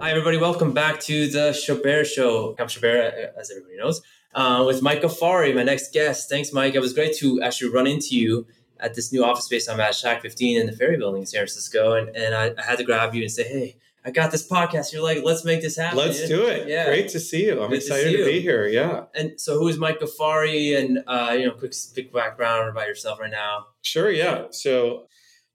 Hi, everybody. Welcome back to the Chabert Show. I'm Chabert, as everybody knows, uh, with Mike Ghaffary, my next guest. Thanks, Mike. It was great to actually run into you at this new office space I'm at, Shack 15 in the Ferry Building in San Francisco. And, and I, I had to grab you and say, hey, I got this podcast. You're like, let's make this happen. Let's do it. Yeah. Great to see you. I'm Good excited to, you. be here. Yeah. And so, who is Mike Ghaffary? And, uh, you know, quick, quick background about yourself right now. Sure. Yeah. So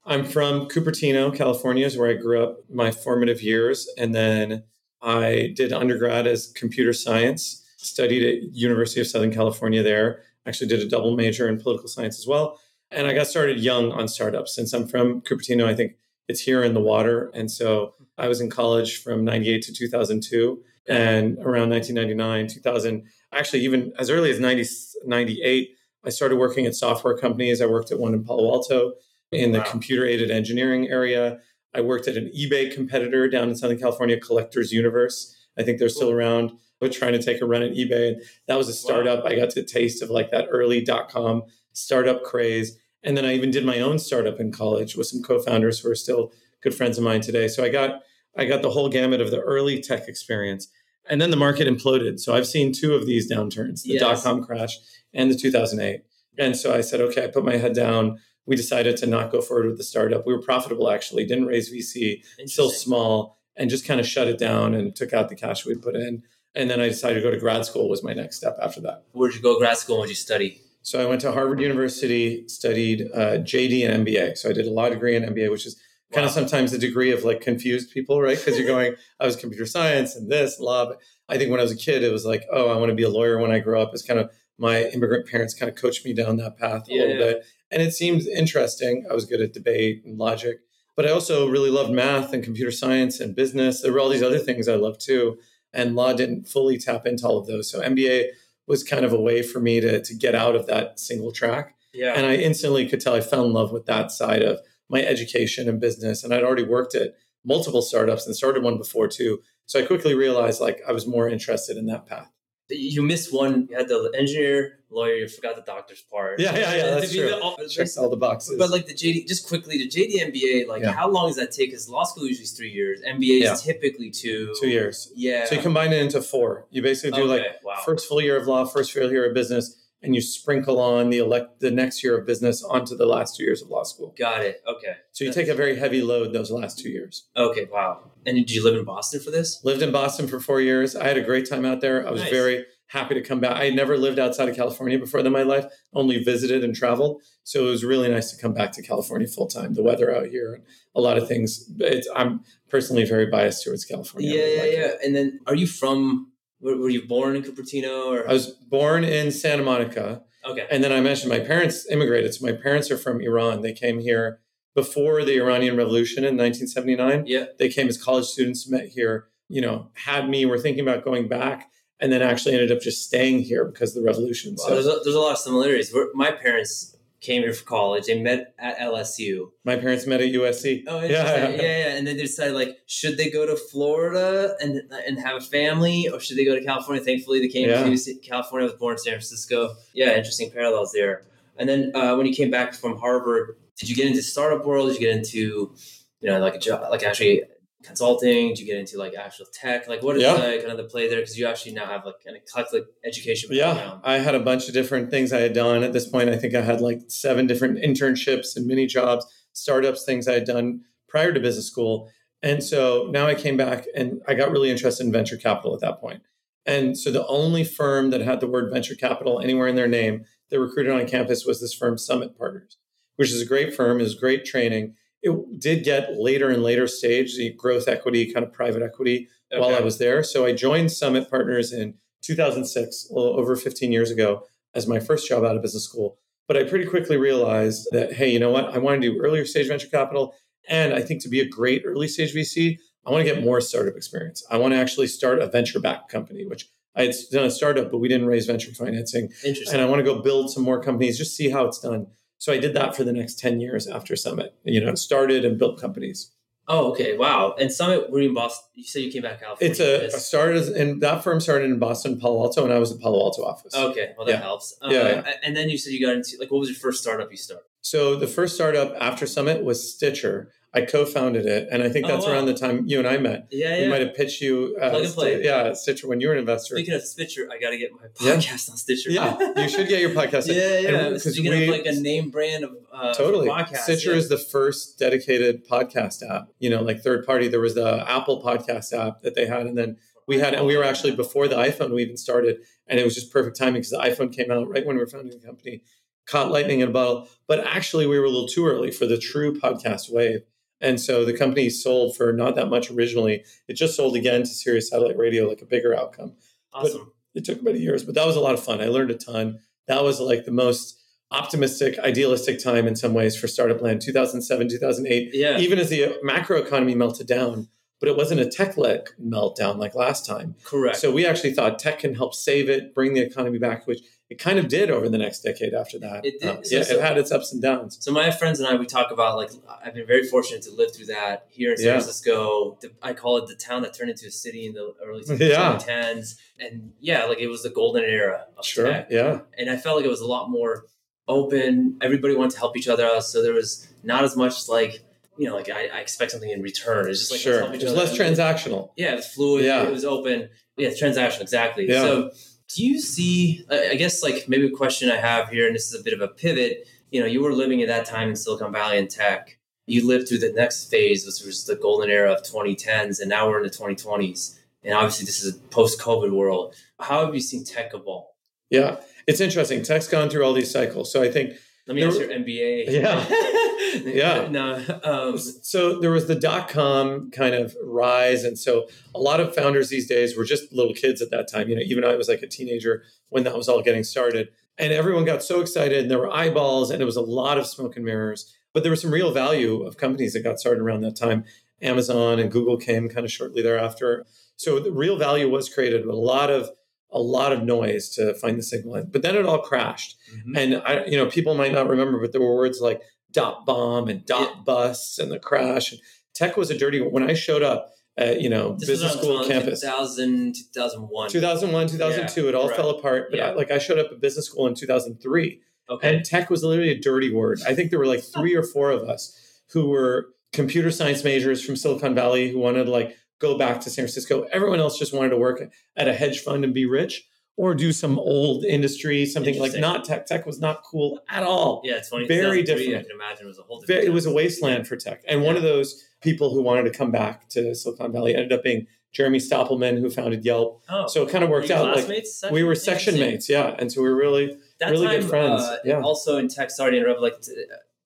I'm from Cupertino, California, is where I grew up my formative years. And then I did undergrad as computer science, studied at University of Southern California there. Actually did a double major in political science as well. And I got started young on startups. Since I'm from Cupertino, I think it's here in the water. And so I was in college from 98 to 2002. And around 1999, 2000, actually, even as early as 90, 98, I started working at software companies. I worked at one in Palo Alto in the Wow. computer aided engineering area. I worked at an eBay competitor down in Southern California, Collectors Universe. I think they're still around. I was trying to take a run at eBay. And that was a startup. I got to taste of like that early dot com startup craze. And then I even did my own startup in college with some co-founders who are still good friends of mine today. So I got I got the whole gamut of the early tech experience. And then the market imploded. So I've seen two of these downturns, the Yes. dot com crash and the 2008. And so I said, okay, I put my head down. We decided to not go forward with the startup. We were profitable actually, didn't raise VC, still small, and just kind of shut it down and took out the cash we'd put in. And then I decided to go to grad school was my next step after that. Where'd you go grad school? What'd you study? So I went to Harvard University, studied uh, JD and MBA. So I did a law degree and MBA, which is kind of sometimes a degree of like confused people, right? Because you're going, I was computer science and this law. But I think when I was a kid, it was like, oh, I want to be a lawyer when I grow up. It's kind of my immigrant parents kind of coached me down that path a Yeah, little bit. And it seemed interesting. I was good at debate and logic, but I also really loved math and computer science and business. There were all these other things I loved too. And law didn't fully tap into all of those. So MBA was kind of a way for me to, to get out of that single track. Yeah. And I instantly could tell I fell in love with that side of my education and business. And I'd already worked at multiple startups and started one before too. So I quickly realized like I was more interested in that path. you missed one. You had the engineer, lawyer. You forgot the doctor's part. Yeah, yeah, yeah. That's true. the- all- Checks all the boxes. But like the JD, just quickly, the JD MBA, like Yeah. how long does that take? Because law school usually is three years. MBA is typically two. two years. Yeah. So you combine it into four. You basically do like wow. first full year of law, first full year of business, and you sprinkle on the elect the next year of business onto the last two years of law school. Got it. Okay. So you take a very heavy load those last two years. Okay. Wow. And did you live in Boston for this? Lived in Boston for four years. I had a great time out there. I was Nice. very happy to come back. I had never lived outside of California before in my life, only visited and traveled. So it was really nice to come back to California full time. The weather out here a lot of things. It's, I'm personally very biased towards California. Yeah, yeah, like yeah. it. And then, are you from? Were, were you born in Cupertino or? I was born in Santa Monica. okay. And then I mentioned my parents immigrated. So my parents are from Iran. They came here before the Iranian Revolution in 1979. Yeah. They came as college students, met here, you know, had me, were thinking about going back, and then actually ended up just staying here because of the revolution. Wow, So there's, a, there's a lot of similarities. We're, my parents came here for college. They met at LSU. my parents met at USC. Oh, interesting. Yeah, yeah, yeah. And then they decided like, should they go to Florida and and have a family, or should they go to California? Thankfully, they came Yeah. to California. I was born in San Francisco. Yeah, interesting parallels there. And then uh, when you came back from Harvard, did you get into startup world? Did you get into you know like a job, like actually consulting? Did you get into like actual tech? Like what is Yeah. the, kind of the play there? Because you actually now have like an eclectic education Yeah. I had a bunch of different things I had done. At this point, I think I had like seven different internships and mini jobs, startups, things I had done prior to business school. And so now I came back and I got really interested in venture capital at that point. And so the only firm that had the word venture capital anywhere in their name that recruited on campus was this firm, Summit Partners, which is a great firm, is great training. It did get later and later stage, the growth equity, kind of private equity while I was there. So I joined Summit Partners in 2006, a little over 15 years ago, as my first job out of business school. But I pretty quickly realized that, hey, you know what? I want to do earlier stage venture capital. And I think to be a great early stage VC, I want to get more startup experience. I want to actually start a venture backed company, which I had done a startup, but we didn't raise venture financing. Interesting. And I want to go build some more companies, just see how it's done. So I did that for the next 10 years after Summit, you know, started and built companies. Oh, okay. Wow. And Summit, were you in Boston? You said you came back out. It's a, a started and that firm started in Boston, Palo Alto, and I was at Palo Alto office. Okay, well that Yeah. helps. Yeah, um, yeah. And then you said you got into like what was your first startup you started? So the first startup after Summit was Stitcher. I co-founded it, and I think Oh, that's wow. around the time you and I met. Yeah, yeah. We might have pitched you, uh, Plug and play. Sti- yeah, Stitcher when you were an investor. Speaking of Stitcher, I got to get my Yeah. podcast on Stitcher. yeah, you should get your podcast. yeah, yeah. 'cause Speaking we- of like a name brand of uh, totally. podcast. Stitcher yeah. is the first dedicated podcast app. You know, like third party. There was the Apple podcast app that they had, and then we had, and we were actually before the iPhone we even started, and it was just perfect timing because the iPhone came out right when we were founding the company. Caught lightning in a bottle, but actually we were a little too early for the true podcast wave. And so the company sold for not that much originally. It just sold again to Sirius Satellite Radio, like a bigger outcome. awesome. It took many years, but that was a lot of fun. I learned a ton. That was like the most optimistic, idealistic time in some ways for startup land 2007, 2008, Yeah. even as the macro economy melted down. But it wasn't a tech led meltdown like last time. Correct. So we actually thought tech can help save it, bring the economy back, which it kind of did over the next decade after that. It did. Uh, So- yeah, so- it had its ups and downs. So my friends and I, we talk about like I've been very fortunate to live through that here in San Yeah. Francisco. The, I call it the town that turned into a city in the early Yeah. 2010s, and yeah, like it was the golden era of Sure. tech. Yeah. And I felt like it was a lot more open. Everybody wanted to help each other out, so there was not as much like you know, like I, I expect something in return. It's just like sure. each It's less transactional. Yeah, it was fluid. Yeah. It was open. Yeah, transactional exactly. Yeah. So, do you see? I guess like maybe a question I have here, and this is a bit of a pivot. You know, you were living at that time in Silicon Valley in tech. You lived through the next phase, which was the golden era of 2010s, and now we're in the 2020s. And obviously, this is a post-COVID world. How have you seen tech evolve? Yeah. It's interesting. Tech's gone through all these cycles. So I think Let me There ask your MBA. Yeah. Yeah. no. Um, so there was the dot com kind of rise and so a lot of founders these days were just little kids at that time you know even i was like a teenager when that was all getting started and everyone got so excited and there were eyeballs and it was a lot of smoke and mirrors but there was some real value of companies that got started around that time amazon and google came kind of shortly thereafter so the real value was created but a lot of a lot of noise to find the signal but then it all crashed mhm. and I, you know, people might not remember, but there were words like dot bomb and dot busts and the crash. And tech was a dirty. When I showed up at you know This business school campus, 2000, 2001. 2001, 2002, it all fell apart. But I, like I showed up at business school in 2003, Okay. and tech was literally a dirty word. I think there were like three or four of us who were computer science majors from Silicon Valley who wanted to like go back to San Francisco. Everyone else just wanted to work at a hedge fund and be rich. Or do some old industry, something like not tech. Tech was not cool at all. Yeah, 20, Very 2003, I can imagine it was a whole different. it was a wasteland for tech. And one of those people who wanted to come back to Silicon Valley ended up being Jeremy Stoppelman, who founded Yelp. Oh, So it kind of worked out. Like we were Section- mates, yeah. And so we were really, That really time, good friends, Uh, yeah. Also in tech, sorry to interrupt. Like,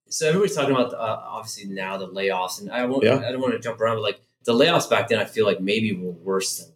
so everybody's talking about uh, obviously now the layoffs, and I won't. Yeah. I don't want to jump around, but like the layoffs back then, I feel like maybe were worse than.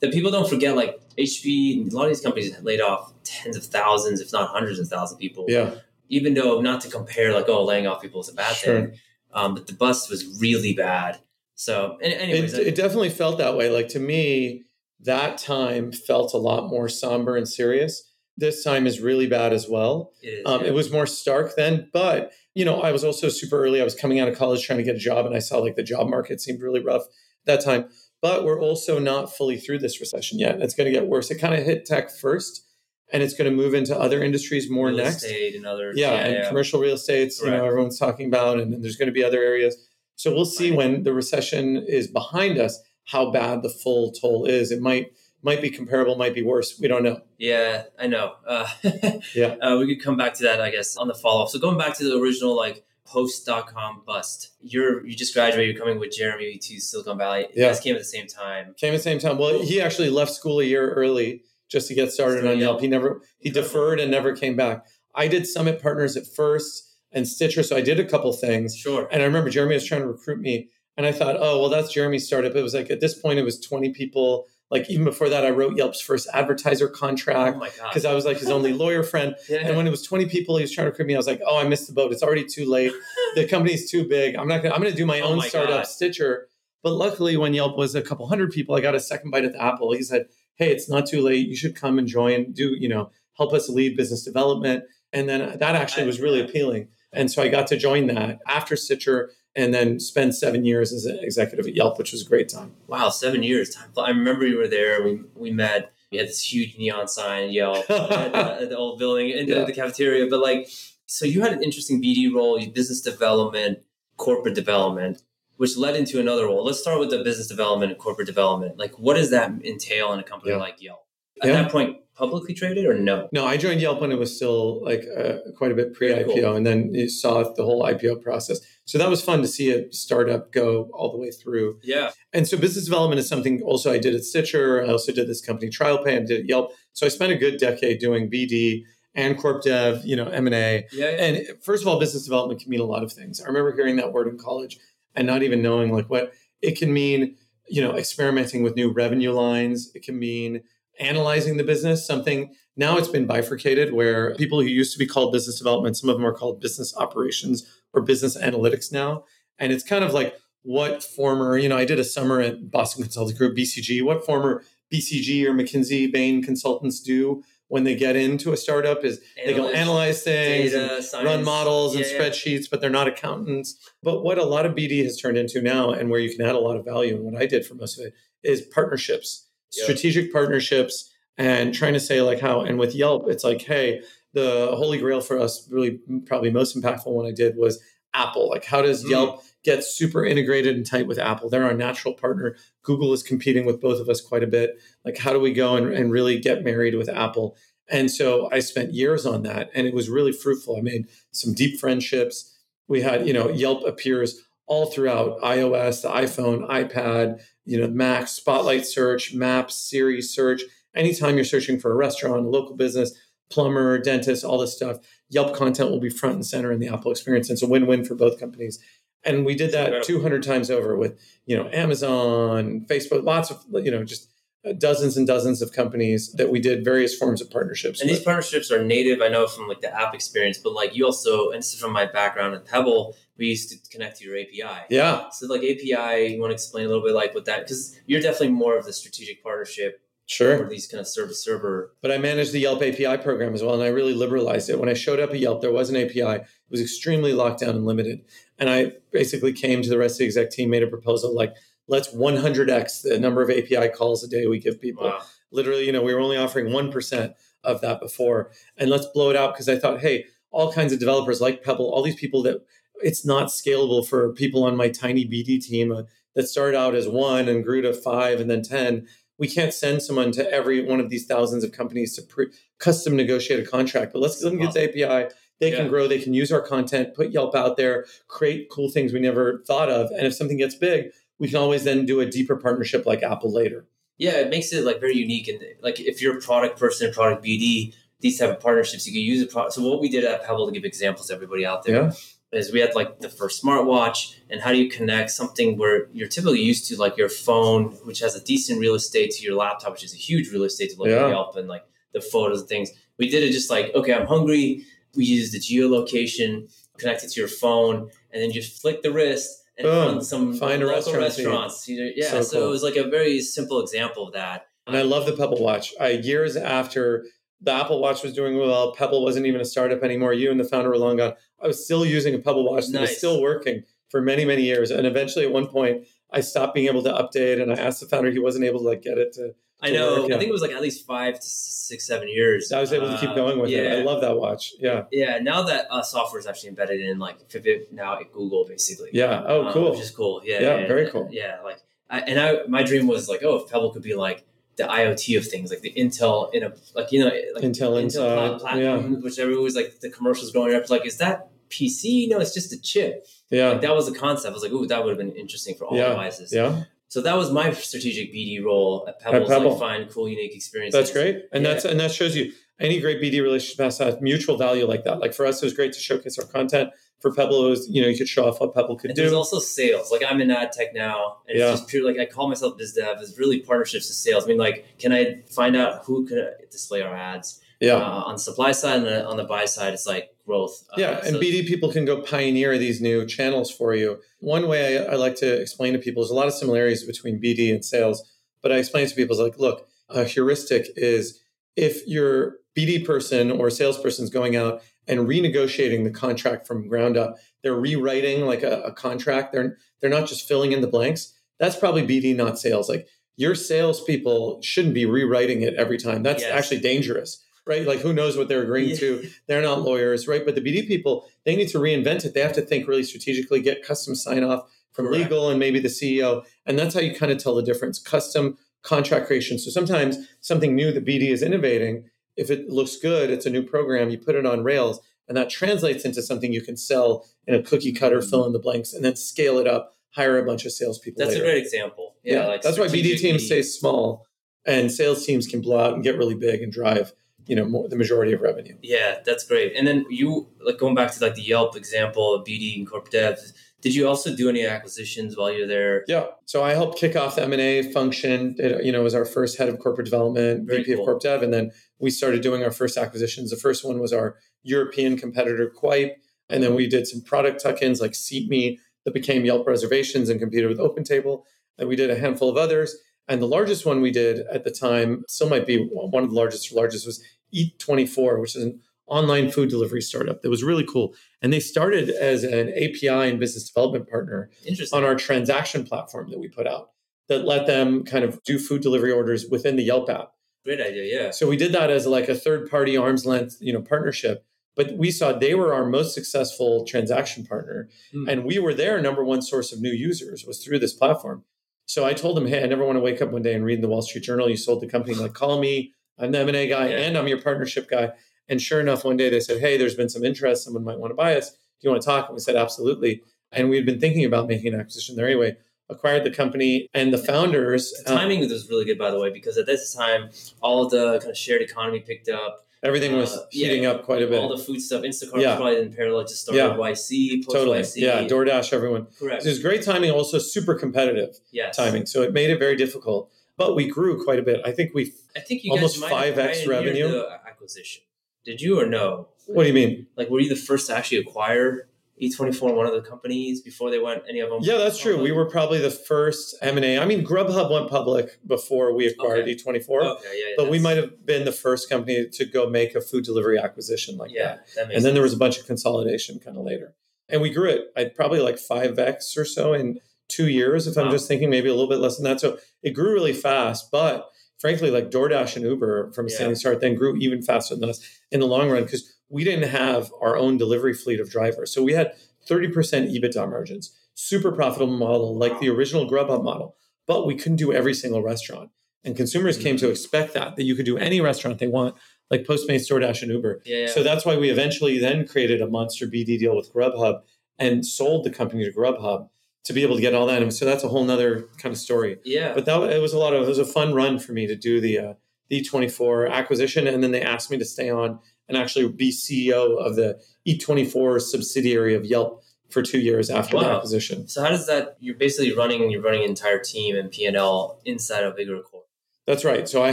That people don't forget, like HP, a lot of these companies laid off tens of thousands, if not hundreds of thousands of people. yeah, Even though not to compare, like, oh, laying off people is a bad Sure. thing, um, but the bust was really bad. So, an- anyways, it, it definitely felt that way. Like to me, that time felt a lot more somber and serious. This time is really bad as well. it, is, Um, yeah. It was more stark then, but you know, I was also super early. I was coming out of college trying to get a job, and I saw like the job market seemed really rough at that time. But we're also not fully through this recession yet. It's going to get worse. It kind of hit tech first, and it's going to move into other industries more real next. estate and other Yeah, and commercial real estates. You know, everyone's talking about, and, and there's going to be other areas. So we'll see Right. when the recession is behind us how bad the full toll is. It might might be comparable, might be worse. We don't know. Yeah, I know. Uh, Yeah. uh, we could come back to that, I guess, on the follow up. So going back to the original like post.com bust, you're you just graduated. You're coming with Jeremy to Silicon Valley. You Yeah. guys came at the same time. Came at the same time. Well, he actually left school a year early just to get started Started on Yelp. Yelp. He never he deferred and never came back. I did Summit Partners at first and Stitcher, so I did a couple things. Sure. And I remember Jeremy was trying to recruit me, and I thought, oh well, that's Jeremy's startup. It was like at this point, it was twenty people. Like even before that, I wrote Yelp's first advertiser Oh contract because I was like his only lawyer friend. yeah. And when it was 20 people, he was trying to recruit me. I was like, oh, I missed the boat. It's already too late. The company's too big. I'm not gonna, I'm gonna do my Oh own my startup God. Stitcher. But luckily, when Yelp was a couple hundred people, I got a second bite at the apple. He said, Hey, it's not too late. You should come and join, do, you know, help us lead business development. And then that actually was really appealing. And so I got to join that after Stitcher and then spend seven years as an executive at Yelp, which was a great time. Wow, seven years. Time. I remember you were there. We, we met. We had this huge neon sign, Yelp, at, the, at the old building, in Yeah. the cafeteria. But like, so you had an interesting BD role, business development, corporate development, which led into another role. Let's start with the business development and corporate development. Like, what does that entail in a company Yeah. like Yelp? At Yeah. that point, publicly traded or no? No, I joined Yelp when it was still like uh, quite a bit pre IPO, cool. and then you saw the whole IPO process. So that was fun to see a startup go all the way through. Yeah. And so business development is something also I did at Stitcher. I also did this company TrialPay I did at Yelp. So I spent a good decade doing BD and corp dev, you know, M and A. Yeah. yeah. And first of all, business development can mean a lot of things. I remember hearing that word in college and not even knowing like what it can mean, you know, experimenting with new revenue lines. It can mean analyzing the business, something now it's been bifurcated where people who used to be called business development, some of them are called business operations or business analytics now. And it's kind of like what former, you know, I did a summer at Boston Consulting Group, BCG, what former BCG or McKinsey, Bain consultants do when they get into a startup is they go Analyze things data, run models and Yeah, yeah. spreadsheets, but they're not accountants. But what a lot of BD has turned into now, and where you can add a lot of value, and what I did for most of it, is partnerships, Strategic partnerships, and trying to say like how. And with Yelp, it's like, hey, the holy grail for us, really probably most impactful one I did was Apple. Like, how does Mm. Yelp get super integrated and tight with Apple? They're our natural partner. Google is competing with both of us quite a bit. Like, how do we go and, and really get married with Apple? And so I spent years on that and it was really fruitful. I made some deep friendships. We had, you know, Yelp appears all throughout iOS, the iPhone, iPad, you know, Mac, Spotlight search, Maps, Siri search. Anytime you're searching for a restaurant, a local business, plumber, dentist, all this stuff, Yelp content will be front and center in the Apple experience. And it's a win-win for both companies. And we did that 200 times over with, you know, Amazon, Facebook, lots of, you know, just Uh, dozens and dozens of companies that we did various forms of partnerships And with. these partnerships are native, I know from like the app experience, but like you also, and this is from my background at Pebble, we used to connect to your API. yeah, So like API, you want to explain a little bit like what that, because you're definitely more of the strategic partnership sure. or these kind of service server. But I managed the Yelp API program as well, and I really liberalized it. When I showed up at Yelp, there was an API. It was extremely locked down and limited. And I basically came to the rest of the exec team, made a proposal like, let's 100x the number of API calls a day we give people. Wow. Literally, you know, we were only offering 1% of that before. And let's blow it out because I thought, hey, all kinds of developers like Pebble, all these people that it's not scalable for people on my tiny BD team uh, that started out as one and grew to five and then 10 we can't send someone to every one of these thousands of companies to pre- custom negotiate a contract. But let's let them get the API. They Yeah. can grow. They can use our content, put Yelp out there, create cool things we never thought of. And if something gets big, we can always then do a deeper partnership like Apple later. Yeah, it makes it like very unique. And like if you're a product person, product BD, these type of partnerships, you can use a product. So what we did at Pebble to give examples to everybody out there Yeah. is we had like the first smartwatch and how do you connect something where you're typically used to like your phone, which has a decent real estate to your laptop, which is a huge real estate to look Yeah. at Yelp and like the photos and things. We did it just like, okay, I'm hungry. We use the geolocation, connect it to your phone, and then just flick the wrist and Boom. find some Find local restaurant restaurants. Yeah, So so, cool. it was like a very simple example of that. And I love the Pebble Watch. I, years after the Apple Watch was doing well, Pebble wasn't even a startup anymore. You and the founder were long gone. I was still using a Pebble Watch that was still working for many, many years. And eventually, at one point, I stopped being able to update, and I asked the founder. He wasn't able to like get it to. I know. work, yeah. I think it was like at least five to six, seven years. I was able to keep Uh, going with yeah. it. I love that watch. Yeah, Yeah, now that uh, software is actually embedded in like Fitbit now at Google, basically. yeah. Oh, Um, cool. Which is cool. Yeah, Yeah, very cool. Yeah, like, I, and I, my dream was like, oh, if Pebble could be like the IoT of things, like the Intel in a, like you know, like Intel Inside, plat- platinum, which everyone was like the commercials growing up. Like, is that PC? No, it's just a chip. yeah, Like that was the concept. I was like, ooh, that would have been interesting for all Yeah. devices. yeah. So that was my strategic BD role at Pebble. At Pebble. Like find cool, unique experiences. That's great, and Yeah. that's and that shows you any great BD relationship has to have mutual value like that. Like for us, it was great to showcase our content. For Pebble, it was you know you could show off what Pebble could And there's do. also sales. Like I'm in ad tech now, and Yeah. it's just pure. Like I call myself biz dev. It's really partnerships to sales. I mean, like, can I find out who could display our ads? Yeah, Uh, on the supply side and on the buy side, it's like growth. Uh, Yeah, and so- BD people can go pioneer these new channels for you. One way I, I like to explain to people is a lot of similarities between BD and sales, but I explain to people is like, look, a heuristic is if your BD person or salesperson is going out and renegotiating the contract from ground up, they're rewriting like a, a contract. They're they're not just filling in the blanks. That's probably BD, not sales. Like your salespeople shouldn't be rewriting it every time. That's Yes. actually dangerous, right? Like who knows what they're agreeing Yeah. to? They're not lawyers, right? But the BD people, they need to reinvent it. They have to think really strategically, get custom sign off from Correct. legal and maybe the CEO. And that's how you kind of tell the difference. Custom contract creation. So sometimes something new that BD is innovating, if it looks good, it's a new program, you put it on Rails, and that translates into something you can sell in a cookie cutter, mm-hmm. fill in the blanks, and then scale it up, hire a bunch of salespeople. That's later. a great example. Yeah, like that's why BD teams strategically- stay small, and sales teams can blow out and get really big and drive, you know, more, the majority of revenue. Yeah, that's great. And then you like going back to like the Yelp example of BD and corp dev. Did you also do any acquisitions while you're there? Yeah. So I helped kick off the M and A function. It, you know, was our first head of corporate development, Very VP cool. of corp dev, and then we started doing our first acquisitions. The first one was our European competitor, Qype, and then we did some product tuck-ins like SeatMe that became Yelp Reservations and competed with OpenTable. And we did a handful of others. And the largest one we did at the time still might be one of the largest. Largest was Eat24, which is an online food delivery startup that was really cool. And they started as an API and business development partner on our transaction platform that we put out that let them kind of do food delivery orders within the Yelp app. great idea. Yeah. So we did that as like a third party arm's length, you know, partnership. But we saw they were our most successful transaction partner, Hmm. and we were their number one source of new users was through this platform. So I told them, hey, I never want to wake up one day and read in the Wall Street Journal you sold the company. Like, call me. I'm the M and A guy, Yeah. and I'm your partnership guy. And sure enough, one day they said, hey, there's been some interest. Someone might want to buy us. Do you want to talk? And we said, absolutely. And we had been thinking about making an acquisition there anyway. Acquired the company, and the founders. The uh, timing was really good, by the way, because at this time, all the kind of shared economy picked up. Everything was uh, yeah, heating up quite a bit. All the food stuff. Instacart Yeah. was probably in parallel to started Yeah. YC, post Totally. YC. Yeah. DoorDash, everyone. Correct. It was great timing, also super competitive yes. timing. So it made it very difficult. But we grew quite a bit. I think we, I think you Almost 5x pioneered revenue. acquisition. Did you or no? what do you mean? Like, were you the first to actually acquire Eat24, one of the companies, before they went any of them? Yeah, that's true. We were probably the first M&A. I mean, Grubhub went public before we acquired Okay. Eat24, Okay, yeah, yeah. but we might have been the first company to go make a food delivery acquisition like Yeah, that. that And then there was a bunch of consolidation kind of later. And we grew it at probably like 5x or so in two years, if I'm just thinking maybe a little bit less than that. So it grew really fast. But frankly, like DoorDash and Uber from a Yeah. standing start then grew even faster than us in the long run because we didn't have our own delivery fleet of drivers. So we had 30% EBITDA margins, super profitable model like the original Grubhub model. But we couldn't do every single restaurant. And consumers came Mm-hmm. to expect that, that you could do any restaurant they want, like Postmates, DoorDash, and Uber. Yeah, yeah. So that's why we eventually then created a monster BD deal with Grubhub and sold the company to Grubhub to be able to get all that. And so that's a whole nother kind of story. yeah. But that it was a lot of it was a fun run for me to do the uh, the Eat24 acquisition, and then they asked me to stay on and actually be CEO of the Eat24 subsidiary of Yelp for two years after the Wow. acquisition. So how does that? You're basically running. You're running an entire team and P and L inside of bigger core. That's right. So I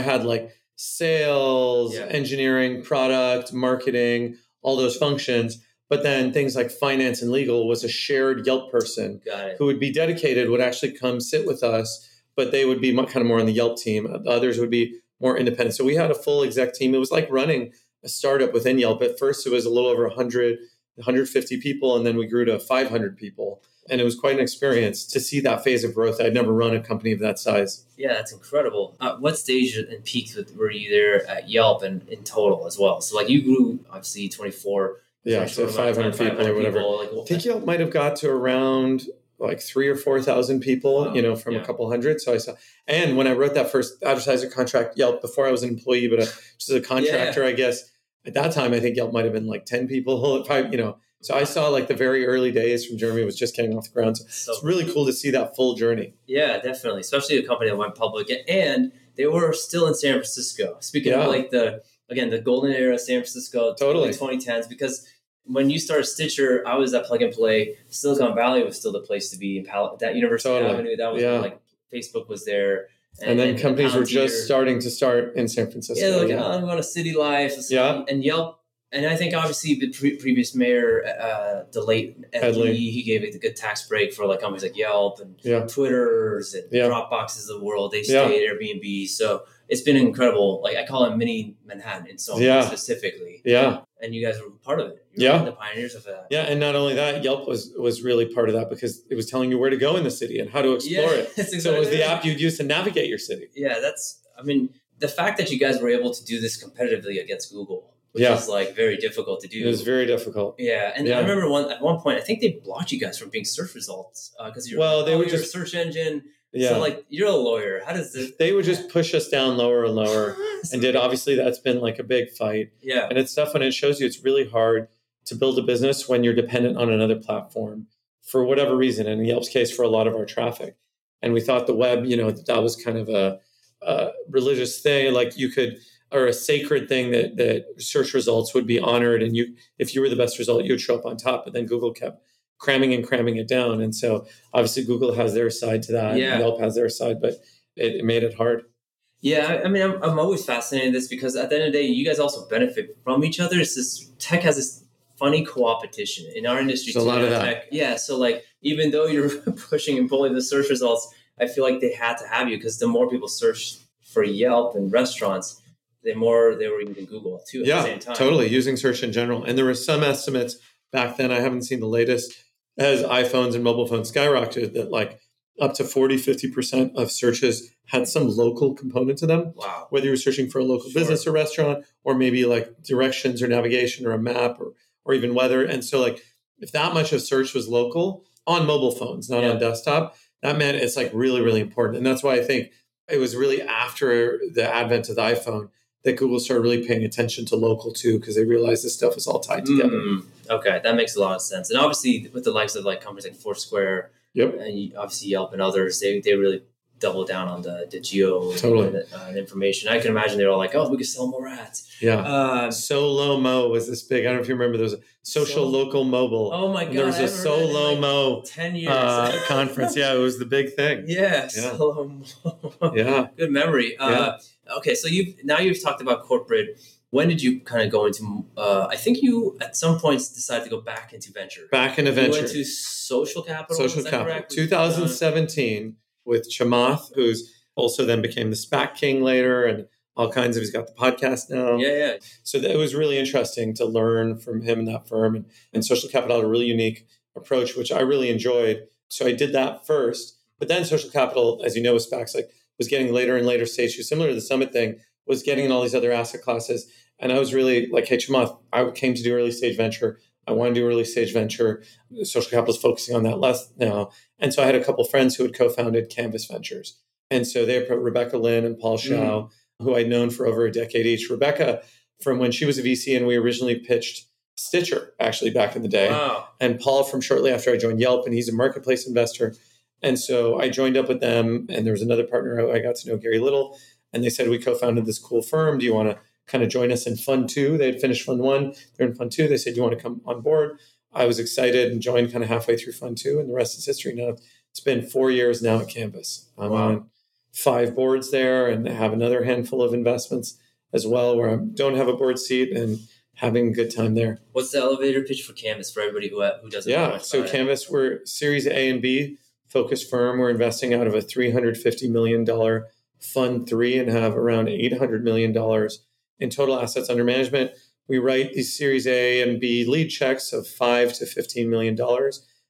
had like sales, Yeah. engineering, product, marketing, all those functions. But then things like finance and legal was a shared Yelp person who would be dedicated, would actually come sit with us, but they would be kind of more on the Yelp team. Others would be more independent. So we had a full exec team. It was like running a startup within Yelp. At first, it was a little over 100, 150 people, and then we grew to 500 people. And it was quite an experience to see that phase of growth. I'd never run a company of that size. Yeah, that's incredible. Uh, what stage and peaks were you there at Yelp and in total as well? So like you grew obviously 24. Yeah, so short amount 500 time, people or whatever. people, Like, I think Yelp might have got to around like three or four thousand people, Wow. you know, from Yeah. a couple hundred. So I saw, and when I wrote that first advertiser contract, Yelp before I was an employee, but a, just as a contractor, I guess at that time I think Yelp might have been like ten people, probably, you know. So I saw like the very early days from Jeremy was just getting off the ground. So so it's really cool to see that full journey. Yeah, definitely. Especially a company that went public and they were still in San Francisco. Speaking Yeah. of like the again the golden era of San Francisco, Totally. twenty tens. Because when you started Stitcher, I was at Plug and Play. Silicon Valley was still the place to be. In Pal- that University Totally. Avenue, that was Yeah. like Facebook was there, And, then companies were just starting to start in San Francisco. Yeah, like yeah. I'm going to City Life. Yeah. and Yelp. And I think obviously the pre- previous mayor, uh, the late Ed Headley. Lee, he gave a good tax break for like companies like Yelp and Yeah. Twitter's and Yeah. Dropboxes of the world. They stayed at Airbnb. So it's been incredible. Like I call it mini Manhattan in so Yeah. specifically. Yeah. And you guys were part of it. You were Yeah. The pioneers of that. Yeah. And not only that, Yelp was was really part of that because it was telling you where to go in the city and how to explore it. that's So it was the app you'd use to navigate your city. Yeah, that's. I mean, the fact that you guys were able to do this competitively against Google, which Yeah. is like very difficult to do. It was very difficult. yeah, and Yeah. I remember one at one point, I think they blocked you guys from being search results uh, because you're Well, they oh, would just- a search engine. Yeah. So like you're a lawyer. How does this? they would just push us down lower and lower and did obviously that's been like a big fight Yeah. and it's tough when it shows you it's really hard to build a business when you're dependent on another platform for whatever reason and in yelp's case for a lot of our traffic and we thought the web you know that was kind of a, a religious thing like you could or a sacred thing that that search results would be honored and you if you were the best result you'd show up on top but then google kept cramming and cramming it down and so obviously google has their side to that Yeah. and yelp has their side but it, it made it hard Yeah, I- mean, I'm, I'm always fascinated in this because at the end of the day, you guys also benefit from each other. It's this tech has this funny co-opetition in our industry. A too, lot of that. Tech. Yeah, so like even though you're pushing and pulling the search results, I feel like they had to have you because the more people search for Yelp and restaurants, the more they were using Google too at yeah, the same time. totally using search in general. And there were some estimates back then. I haven't seen the latest as iPhones and mobile phones skyrocketed that like up to 40, 50% of searches had some local component to them, Wow. whether you were searching for a local Sure. business or restaurant, or maybe like directions or navigation or a map or, or even weather. And so like if that much of search was local on mobile phones, not Yeah. on desktop, that meant it's like really, really important. And that's why I think it was really after the advent of the iPhone that Google started really paying attention to local too, because they realized this stuff was all tied together. Mm, okay, that makes a lot of sense. And obviously, with the likes of like companies like Foursquare, Yep. and obviously Yelp and others, they, they really double down on the, the geo Totally. and, uh, information. I can imagine they're all like, oh, we could sell more ads. Yeah. Uh, Solo Mo was this big. I don't know if you remember. There was a social So- local mobile. oh my god, there was I a haven't heard that in, Solo like, Mo ten years. uh, conference. Yeah, it was the big thing. yeah, Solo Mo. Yeah. Good memory. Uh, okay, so you've now you've talked about corporate. When did you kind of go into? Uh, I think you at some points decided to go back into venture. Back into a You venture. went to social capital. Social is that Capital. correct? 2017 with Chamath, who's also then became the SPAC King later and all kinds of, he's got the podcast now. Yeah, yeah. So that, it was really interesting to learn from him and that firm. And, and Social Capital had a really unique approach, which I really enjoyed. So I did that first. But then Social Capital, as you know, with SPACs, like was getting later and later stage similar to the Summit thing, was getting in all these other asset classes. And I was really like, hey, Chamath, I came to do early stage venture. I want to do early stage venture. Social Capital is focusing on that less now. And so I had a couple friends who had co-founded Canvas Ventures. And so they approached Rebecca Lynn and Paul mm-hmm. Hsu, who I'd known for over a decade each. Rebecca, from when she was a VC and we originally pitched Stitcher, actually back in the day. Wow. And Paul from shortly after I joined Yelp, and he's a marketplace investor. And so I joined up with them, and there was another partner I got to know, Gary Little, and they said, We co founded this cool firm. Do you want to kind of join us in Fund Two? They had finished Fund One, they're in Fund Two. They said, Do you want to come on board? I was excited and joined kind of halfway through Fund Two, and the rest is history. Now it's been four years now at Canvas. I'm Wow. on five boards there and have another handful of investments as well where I don't have a board seat and having a good time there. What's the elevator pitch for Canvas for everybody who who doesn't? know Yeah. So about it? Canvas, we're Series A and B focused firm. We're investing out of a $350 million fund three and have around $800 million in total assets under management. We write these Series A and B lead checks of five to $15 million,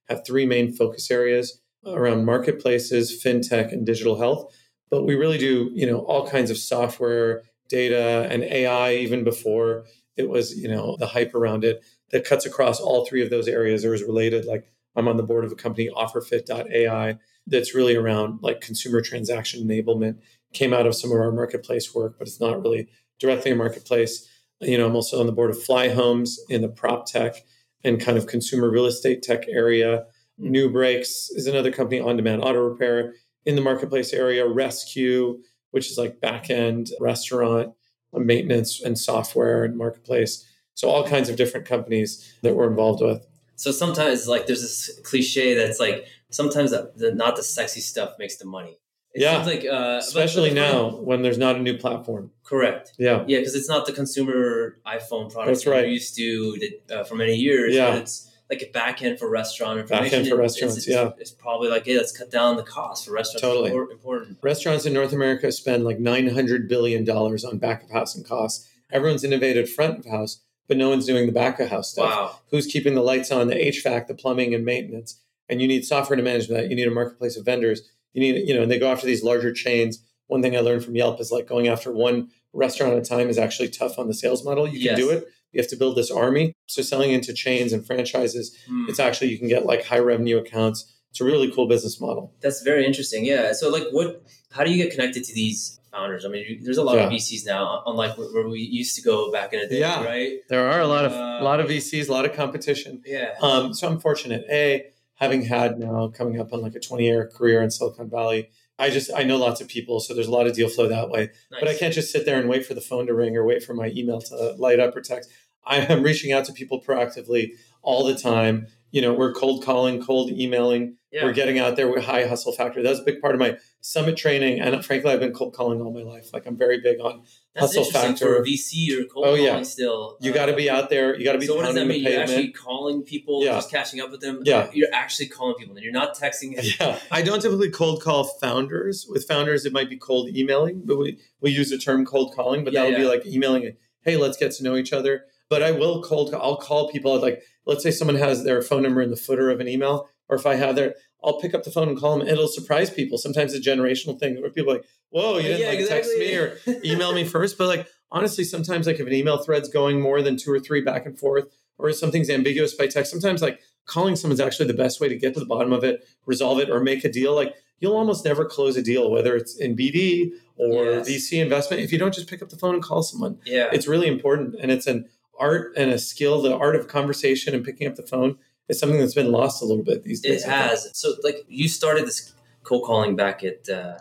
have three main focus areas around marketplaces, fintech, and digital health. But we really do, you know, all kinds of software, data, and AI even before it was, you know, the hype around it that cuts across all three of those areas or is related. Like I'm on the board of a company, OfferFit.ai, that's really around like consumer transaction enablement. Came out of some of our marketplace work, but it's not really directly a marketplace. You know, I'm also on the board of Flyhomes in the prop tech and kind of consumer real estate tech area. Hmm. NuBrakes is another company, on demand auto repair in the marketplace area. ResQ, which is like back end restaurant uh, maintenance and software and marketplace. So all kinds of different companies that we're involved with. So sometimes, like, there's this cliche that's like, sometimes the, the not the sexy stuff makes the money. It Yeah. seems like, uh, Especially but- now when there's not a new platform. Correct. Yeah. Yeah, because it's not the consumer iPhone product That's that right. you're used to that, uh, for many years. Yeah. but It's like a back end for restaurant information. Back end for restaurants, it's, yeah. It's, it's probably like, hey, let's cut down the cost for restaurants. Totally. It's important. Restaurants in North America spend like $900 billion on back of house and costs. Everyone's innovated front of house, but no one's doing the back of house stuff. Wow. Who's keeping the lights on, the HVAC, the plumbing and maintenance? And you need software to manage that. You need a marketplace of vendors. You need, you know, and they go after these larger chains. One thing I learned from Yelp is like going after one restaurant at a time is actually tough on the sales model. You can Yes. do it. You have to build this army. So selling into chains and franchises, Hmm. it's actually you can get like high revenue accounts. It's a really cool business model. That's very interesting. Yeah. So, like, what? How do you get connected to these founders? I mean, there's a lot of VCs now, unlike where we used to go back in the day, Yeah. right? There are a lot of Uh, a lot of VCs, a lot of competition. Yeah. Um, so I'm fortunate. A, having had now coming up on like a 20 year career in Silicon Valley, I just I know lots of people, so there's a lot of deal flow that way. But I can't just sit there and wait for the phone to ring or wait for my email to light up or text. I am reaching out to people proactively all the time. You know, we're cold calling, cold emailing. Yeah. We're getting out there with high hustle factor. That's a big part of my summit training. And frankly, I've been cold calling all my life. Like I'm very big on That's hustle factor. for a VC or cold Oh, calling yeah. still. you Uh, got to be out there. You got to be so what does that mean? You're actually calling people, Yeah. just catching up with them. Yeah. you're actually calling people. And you're not texting. Yeah, I don't typically cold call founders. With founders, it might be cold emailing, but we, we use the term cold calling, but Yeah, that would be like emailing, hey, let's get to know each other. But I will cold call, I'll call people like, let's say someone has their phone number in the footer of an email, or if I have their, I'll pick up the phone and call them. It'll surprise people. Sometimes it's a generational thing where people are like, whoa, you didn't Yeah, like text me or email me first. But like, honestly, sometimes like if an email thread's going more than two or three back and forth, or something's ambiguous by text, sometimes like calling someone's actually the best way to get to the bottom of it, resolve it, or make a deal. Like you'll almost never close a deal, whether it's in BD or Yes. VC investment, if you don't just pick up the phone and call someone. yeah. It's really important. And it's an art and a skill, the art of conversation and picking up the phone is something that's been lost a little bit these days. It has. So, like, you started this cold calling back at uh,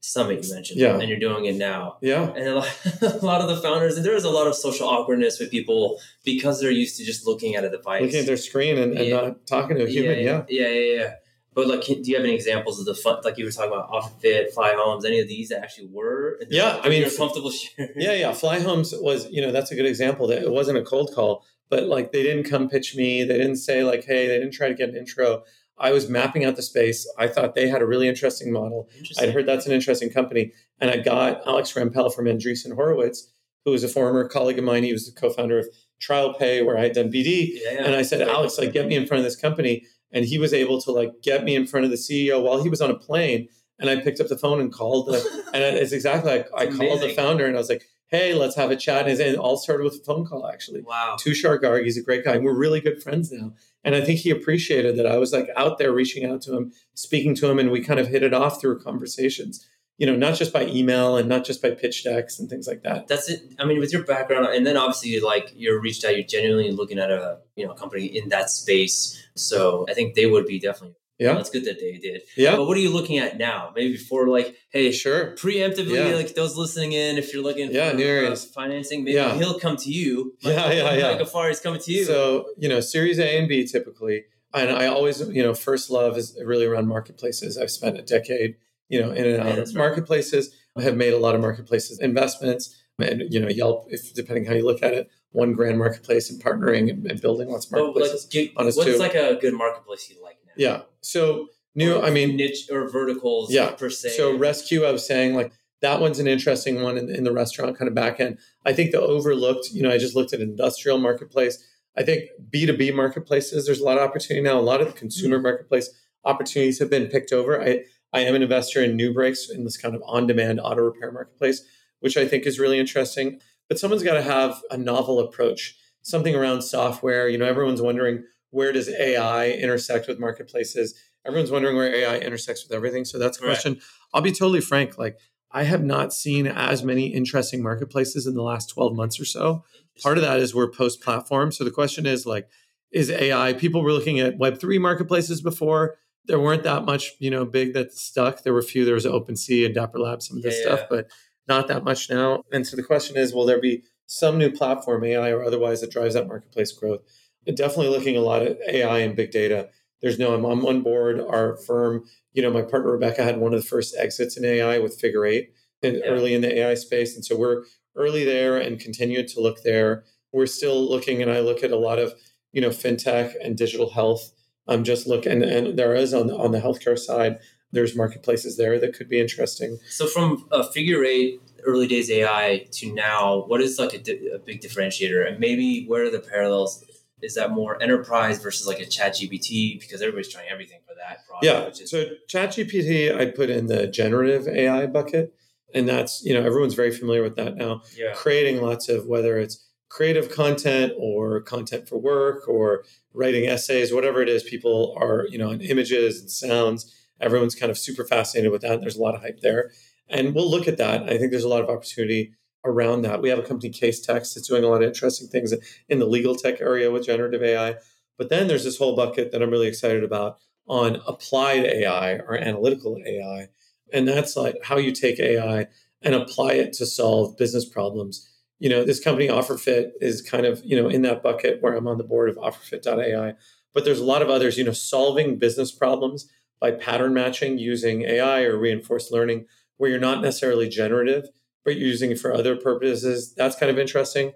Summit, you mentioned. Yeah. And you're doing it now. Yeah. And a lot, a lot of the founders, and there is a lot of social awkwardness with people because they're used to just looking at a device. Looking at their screen and, and Yeah. not talking to a human. Yeah. yeah, yeah, yeah, yeah. But like, do you have any examples of the fun, like you were talking about OfferFit, Flyhomes, any of these that actually were? Yeah, I mean, comfortable sharing. Yeah, yeah. Flyhomes was, you know, that's a good example. That it wasn't a cold call, but like they didn't come pitch me. They didn't say like, hey, they didn't try to get an intro. I was mapping out the space. I thought they had a really interesting model. Interesting. I'd heard that's an interesting company, and I got Alex Rampell from Andreessen Horowitz, who was a former colleague of mine. He was the co-founder of TrialPay, where I had done BD. Yeah, yeah. And I said, Alex, like, get me in front of this company. And he was able to like get me in front of the CEO while he was on a plane. And I picked up the phone and called the and it's exactly like I It's called the founder and I was like, "Hey, let's have a chat." And it all started with a phone call, actually. wow. Tushar Garg, he's a great guy. and We're really good friends now, and I think he appreciated that I was like out there reaching out to him, speaking to him, and we kind of hit it off through conversations. You know, not just by email and not just by pitch decks and things like that. That's it. I mean, with your background, and then obviously, like you're reached out, you're genuinely looking at a you know company in that space. So I think they would be definitely. Yeah. that's good that they did. Yeah, But what are you looking at now? Maybe before, like, hey, sure. preemptively, Yeah. like those listening in, if you're looking Yeah, for uh, financing, maybe Yeah. he'll come to you. Yeah, yeah, yeah. Like Ghaffary's coming to you. So, you know, Series A and B typically. And I always, you know, first love is really around marketplaces. I've spent a decade, you know, in and out of marketplaces. I have made a lot of marketplaces investments. And, you know, Yelp, if depending how you look at it, one grand marketplace and partnering and, and building lots of marketplaces. what's too. like a good marketplace you like now? yeah. So new, Or I mean, niche or verticals. Yeah. per se. so ResQ, I was saying like that one's an interesting one in, in the restaurant kind of back end. I think the overlooked, you know, I just looked at industrial marketplace. I think B2B marketplaces, there's a lot of opportunity now. A lot of the consumer mm-hmm. marketplace opportunities have been picked over. I, I am an investor in NuBrakes in this kind of on-demand auto repair marketplace, which I think is really interesting. But someone's got to have a novel approach, something around software. You know, everyone's wondering where does AI intersect with marketplaces? Everyone's wondering where AI intersects with everything. So that's a question. I'll be totally frank. Like, I have not seen as many interesting marketplaces in the last 12 months or so. Part of that is we're post platform. So the question is like, is AI, people were looking at Web3 marketplaces before. There weren't that much, you know, big that stuck. There were a few. There was OpenSea and Dapper Labs, some of this Yeah, stuff, yeah. but not that much now. And so the question is, will there be some new platform, AI or otherwise, that drives that marketplace growth? Definitely looking a lot at AI and big data. There's no, I'm I'm on board. Our firm, you know, my partner Rebecca had one of the first exits in AI with Figure Eight and Yeah. early in the AI space. And so we're early there and continue to look there. We're still looking, and I look at a lot of you know, fintech and digital health. Um, just look and, and there is on the, on the healthcare side, there's marketplaces there that could be interesting. So from a figure eight early days AI to now, what is like a, di- a big differentiator, and maybe where are the parallels? Is that more enterprise versus like a ChatGPT because everybody's trying everything for that product? Yeah. which is- So ChatGPT, I put in the generative AI bucket, and that's you know everyone's very familiar with that now. yeah. Creating lots of whether it's creative content or content for work or writing essays, whatever it is, people are you know on images and sounds. Everyone's kind of super fascinated with that. There's a lot of hype there, and we'll look at that. I think there's a lot of opportunity around that. We have a company, Casetext, that's doing a lot of interesting things in the legal tech area with generative AI. But then there's this whole bucket that I'm really excited about on applied AI or analytical AI. And that's like how you take AI and apply it to solve business problems. You know, this company OfferFit is kind of, you know, in that bucket where I'm on the board of OfferFit.ai. But there's a lot of others, you know, solving business problems by pattern matching using AI or reinforced learning, where you're not necessarily generative, but you're using it for other purposes. That's kind of interesting.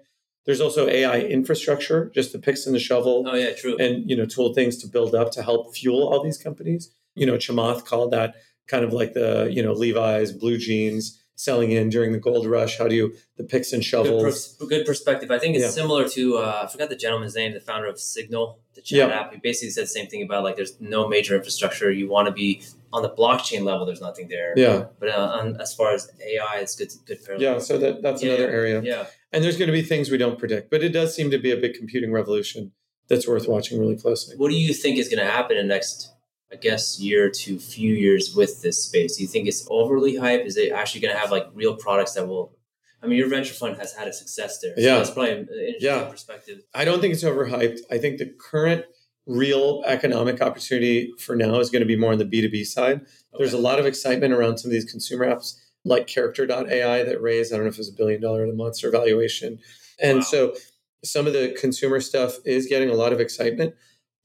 There's also AI infrastructure, just the picks and the shovel Oh yeah, true. and you know tool things to build up to help fuel all these companies. You know, Chamath called that kind of like the you know Levi's blue jeans selling in during the gold rush. How do you the picks and good, shovels? pers- good perspective. I think it's Yeah. similar to uh, I forgot the gentleman's name, the founder of Signal, the chat Yeah. app. He basically said the same thing about like there's no major infrastructure. You want to be on the blockchain level. There's nothing there. yeah, But uh, on, as far as AI, it's good. Good parallel. yeah. So that that's Yeah, another area. Yeah. And there's going to be things we don't predict, but it does seem to be a big computing revolution that's worth watching really closely. What do you think is going to happen in the next, I guess, year to few years with this space? Do you think it's overly hype? Is it actually going to have like real products that will? I mean, your venture fund has had a success there. So Yeah. that's probably an interesting Yeah. perspective. I don't think it's overhyped. I think the current real economic opportunity for now is going to be more on the B2B side. There's a lot of excitement around some of these consumer apps like character.ai that raised, I don't know if it was a billion dollar a monster valuation. And Wow. so some of the consumer stuff is getting a lot of excitement,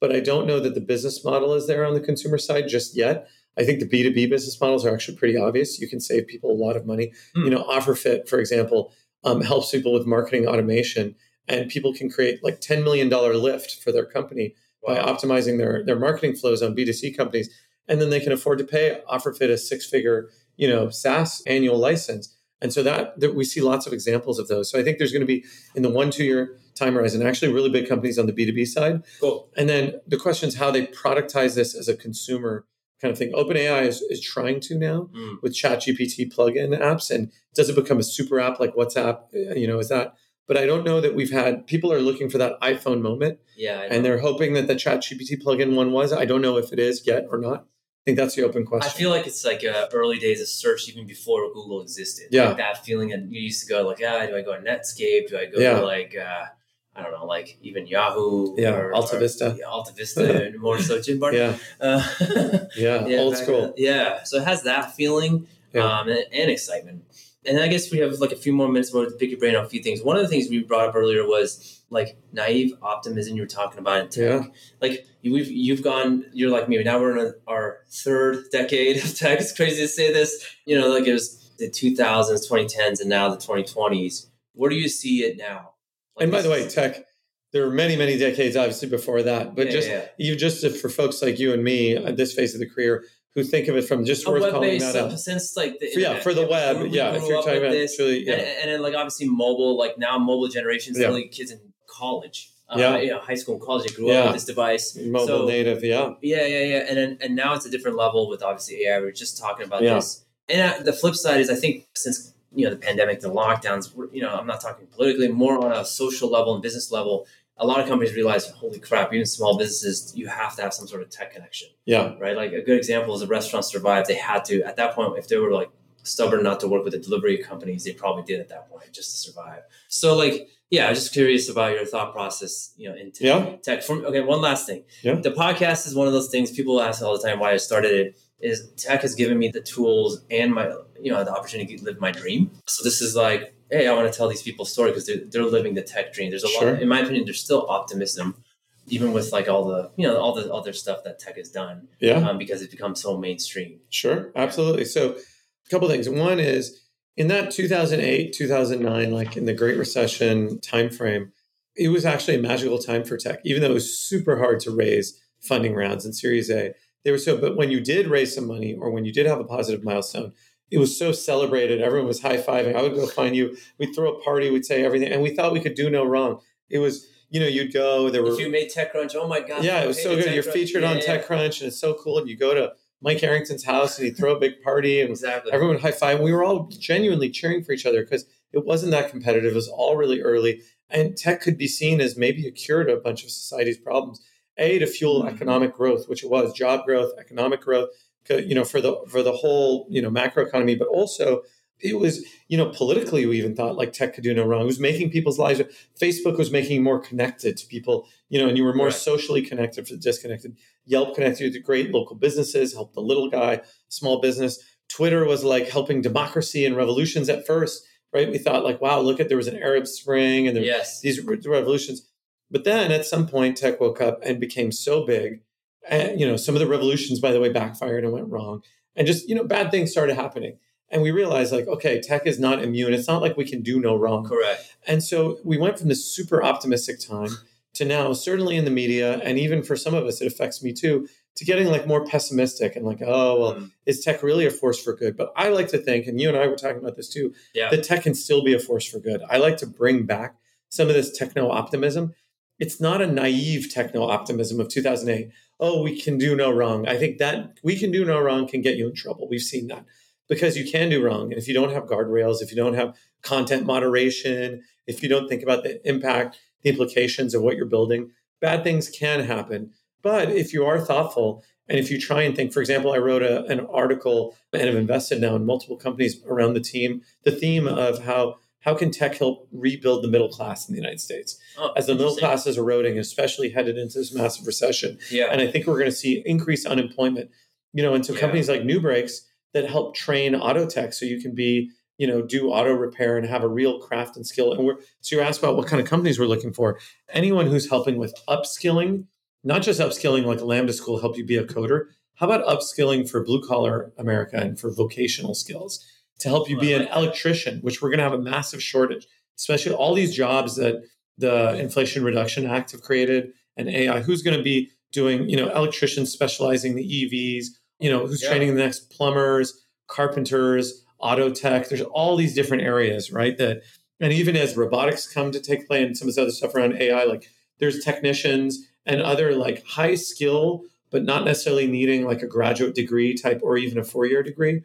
but I don't know that the business model is there on the consumer side just yet. I think the B2B business models are actually pretty obvious. You can save people a lot of money. Hmm. You know, OfferFit, for example, um, helps people with marketing automation, and people can create like $10 million lift for their company by optimizing their their marketing flows on B2C companies. And then they can afford to pay OfferFit a six figure, you know, SaaS annual license. And so that, that we see lots of examples of those. So I think there's going to be in the one, two year time horizon, actually really big companies on the B2B side. Cool. And then the question is how they productize this as a consumer kind of thing. OpenAI is, is trying to now Mm. with ChatGPT plugin apps. And does it become a super app like WhatsApp? Uh, You know, is that? But I don't know that we've had people are looking for that iPhone moment Yeah. And they're hoping that the ChatGPT plugin one was. I don't know if it is yet or not. I think that's the open question. I feel like it's like uh, early days of search, even before Google existed. Yeah. like that feeling, and you used to go like, ah, do I go to Netscape? Do I go Yeah. to like, uh, I don't know, like even Yahoo? Yeah, or, Alta or- Vista. yeah, Alta Vista, and more so Jim Barton. yeah, Uh, yeah, yeah, old school. then. Yeah, so it has that feeling Yeah. um, and, and excitement. And I guess we have like a few more minutes more to pick your brain on a few things. One of the things we brought up earlier was like naive optimism you were talking about in tech. Yeah. Like you- we've you've gone, you're like me. Now we're in our third decade of tech. It's crazy to say this. You know, like it was the 2000s, 2010s, and now the 2020s. Where do you see it now? Like And by the way, tech. There were many, many decades obviously before that, but Yeah, just yeah. you just for folks like you and me at this phase of the career who think of it from just a worth calling that out. since like the For- yeah, for the web, we yeah. If you're talking about this, truly, yeah, and, and then like obviously mobile, like now mobile generations, Yeah. really kids in college, uh, Yeah. you know, high school and college, they grew Yeah. up with this device. mobile so- native, yeah, Yeah, yeah, yeah, and then, and now it's a different level with obviously AI. We are just talking about this, and uh, the flip side is I think since you know the pandemic, the lockdowns, you know, I'm not talking politically, more on a social level and business level. A lot of companies realize, holy crap, even small businesses, you have to have some sort of tech connection yeah, right? Like a good example is a restaurant survived. They had to at that point, if they were like stubborn not to work with the delivery companies, they probably did at that point just to survive. So like, yeah, I'm just curious about your thought process, you know, in tech. Yeah. tech. From okay, one last thing. Yeah. The podcast is one of those things people ask all the time why I started it. Is tech has given me the tools and my you know the opportunity to live my dream. So this is like, hey, I want to tell these people story because they're, they're living the tech dream. There's a Sure. lot, in my opinion, there's still optimism, even with like all the you know all the other stuff that tech has done yeah. um, because it's become so mainstream. Sure, absolutely. So, a couple things. One is in that 2008, 2009, like in the Great Recession timeframe, it was actually a magical time for tech, even though it was super hard to raise funding rounds in Series A. They were so, but when you did raise some money or when you did have a positive milestone, it was so celebrated. Everyone was high fiving. I would go find you. We'd throw a party. We'd say everything, and we thought we could do no wrong. It was, you know, you'd go. There were. If you made TechCrunch, oh my god! Yeah, it was so good. You're featured on TechCrunch, and it's so cool. And you go to Mike Arrington's house, and he'd throw a big party, and exactly. everyone would high five. We were all genuinely cheering for each other because it wasn't that competitive. It was all really early, and tech could be seen as maybe a cure to a bunch of society's problems. A to fuel mm-hmm. economic growth, which it was job growth, economic growth, you know, for the for the whole you know macro economy, but also it was you know politically we even thought like tech could do no wrong. It was making people's lives. Facebook was making more connected to people, you know, and you were more right. socially connected for the disconnected. Yelp connected you to great local businesses, helped the little guy, small business. Twitter was like helping democracy and revolutions at first right? We thought like, wow, look at there was an Arab Spring and there yes. these revolutions. But then at some point, tech woke up and became so big. And, you know, some of the revolutions, by the way, backfired and went wrong. And just, you know, bad things started happening. And we realized like, okay, tech is not immune. It's not like we can do no wrong. Correct. And so we went from this super optimistic time to now, certainly in the media, and even for some of us, it affects me too, to getting like more pessimistic and like, oh, well, mm. is tech really a force for good? But I like to think, and you and I were talking about this too, yeah. that tech can still be a force for good. I like to bring back some of this techno optimism. It's not a naive techno optimism of 2008. Oh, we can do no wrong. I think that we can do no wrong can get you in trouble. We've seen that because you can do wrong. And if you don't have guardrails, if you don't have content moderation, if you don't think about the impact, the implications of what you're building, bad things can happen. But if you are thoughtful and if you try and think, for example, I wrote a, an article and have invested now in multiple companies around the team, the theme of how how can tech help rebuild the middle class in the United States oh, as the middle class is eroding, especially headed into this massive recession. Yeah. And I think we're going to see increased unemployment. You know, and so yeah. companies like NuBrakes that help train auto tech so you can be you know do auto repair and have a real craft and skill and we're so you're asked about what kind of companies we're looking for anyone who's helping with upskilling not just upskilling like Lambda School help you be a coder. How about upskilling for blue collar America and for vocational skills to help you be an electrician, which we're going to have a massive shortage, especially all these jobs that the Inflation Reduction Act have created and AI. Who's going to be doing, you know, electricians specializing the EVs, you know, who's yeah. training the next plumbers, carpenters, auto tech. There's all these different areas, right? That and even as robotics come to take play and some of this other stuff around AI, like there's technicians and other like high skill, but not necessarily needing like a graduate degree type or even a four year degree.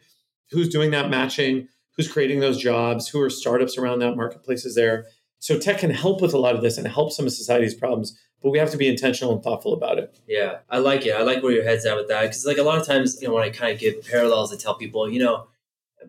Who's doing that matching? Who's creating those jobs? Who are startups around that? Marketplaces there. So tech can help with a lot of this and help some of society's problems, but we have to be intentional and thoughtful about it. Yeah, I like it. I like where your head's at with that because, like, a lot of times, you know, when I kind of give parallels, I tell people, you know,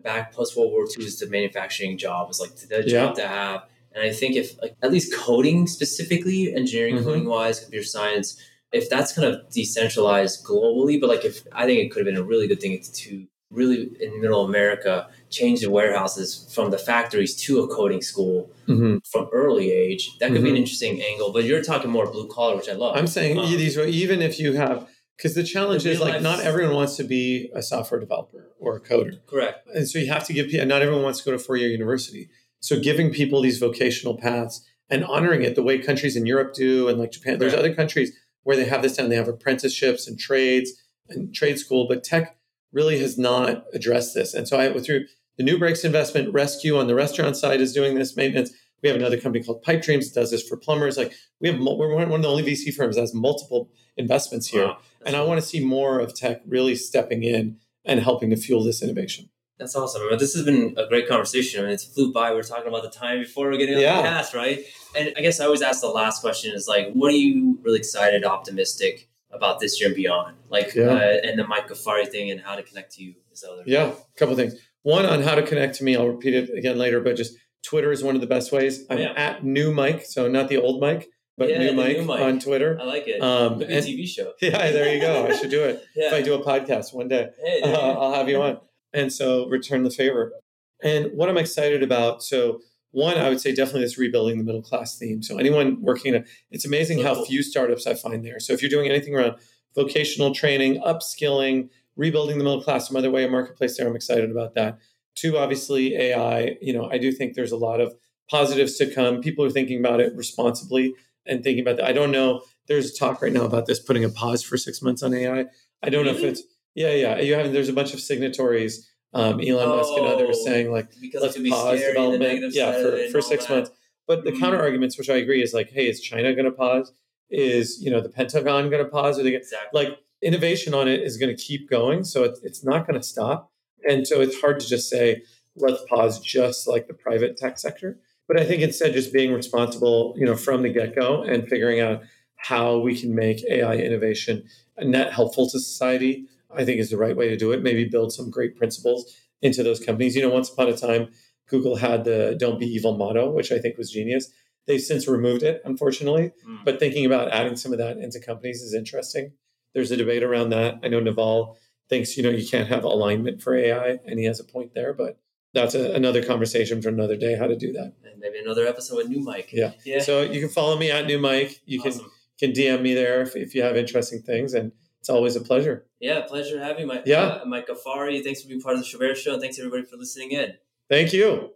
back post World War II is the manufacturing job was like the job yeah. to have and I think if like, at least coding specifically, engineering mm-hmm. coding wise, computer science, if that's kind of decentralized globally, but like if I think it could have been a really good thing to really in middle America change the warehouses from the factories to a coding school mm-hmm. from early age. That could mm-hmm. be an mm-hmm. interesting angle. But you're talking more blue collar, which I love. I'm saying um, these even if you have because the challenge is like not everyone wants to be a software developer or a coder. Correct. And so you have to give people not everyone wants to go to four year university. So giving people these vocational paths and honoring it the way countries in Europe do and like Japan, there's other countries where they have this down. They have apprenticeships and trades and trade school, but tech really has not addressed this. And so I went through the NuBrakes investment ResQ on the restaurant side is doing this maintenance. We have another company called Pipe Dreams that does this for plumbers. Like we have, we're one of the only VC firms that has multiple investments here. Wow, and I want to see more of tech really stepping in and helping to fuel this innovation. That's awesome. Mean, this has been a great conversation. I mean, it's flew by. We are talking about the time before we're getting on yeah. the past, right? And I guess I always ask the last question is like, what are you really excited, optimistic about this year and beyond? Like, yeah. uh, and the Mike Ghaffary thing and how to connect to you is other. Yeah, a couple things. One on how to connect to me. I'll repeat it again later, but just Twitter is one of the best ways. I'm yeah. at new Mike, so not the old Mike, but yeah, new, Mike new, Mike on Twitter. I like it. Um, and, TV show. Yeah, there you go. I should do it. yeah. If I do a podcast one day, hey, uh, I'll have you on. And so return the favor. And what I'm excited about, so one, I would say definitely this rebuilding the middle class theme. So anyone working, a, it's amazing how mm-hmm. few startups I find there. So if you're doing anything around vocational training, upskilling, rebuilding the middle class, some other way of marketplace there, I'm excited about that. Two, obviously AI. You know, I do think there's a lot of positives to come. People are thinking about it responsibly and thinking about that. I don't know. There's talk right now about this putting a pause for six months on AI. I don't know if mm-hmm. it's yeah, yeah. You have there's a bunch of signatories, um, Elon Musk and others Oh, saying like let's it pause development. Yeah, for, it for six that. months. But the Mm. counter arguments, which I agree, is like, hey, is China going to pause? Is you know the Pentagon going to pause? Are they gonna, Exactly. like innovation on it is going to keep going, so it's it's not going to stop. And so it's hard to just say let's pause, just like the private tech sector. But I think instead, just being responsible, you know, from the get go and figuring out how we can make AI innovation net helpful to society, I think is the right way to do it. Maybe build some great principles into those companies. You know, once upon a time, Google had the "Don't be evil" motto, which I think was genius. They've since removed it, unfortunately. Mm. But thinking about adding some of that into companies is interesting. There's a debate around that. I know Naval thinks you know you can't have alignment for AI, and he has a point there. But that's a, another conversation for another day how to do that. and maybe another episode with new Mike. Yeah. Yeah. So you can follow me at New Mike. You can can DM me there if, if you have interesting things, and it's always a pleasure. Yeah, pleasure having you, Mike. Yeah. Uh, Mike Ghaffary. Thanks for being part of the Chabert Show, and thanks everybody for listening in. Thank you.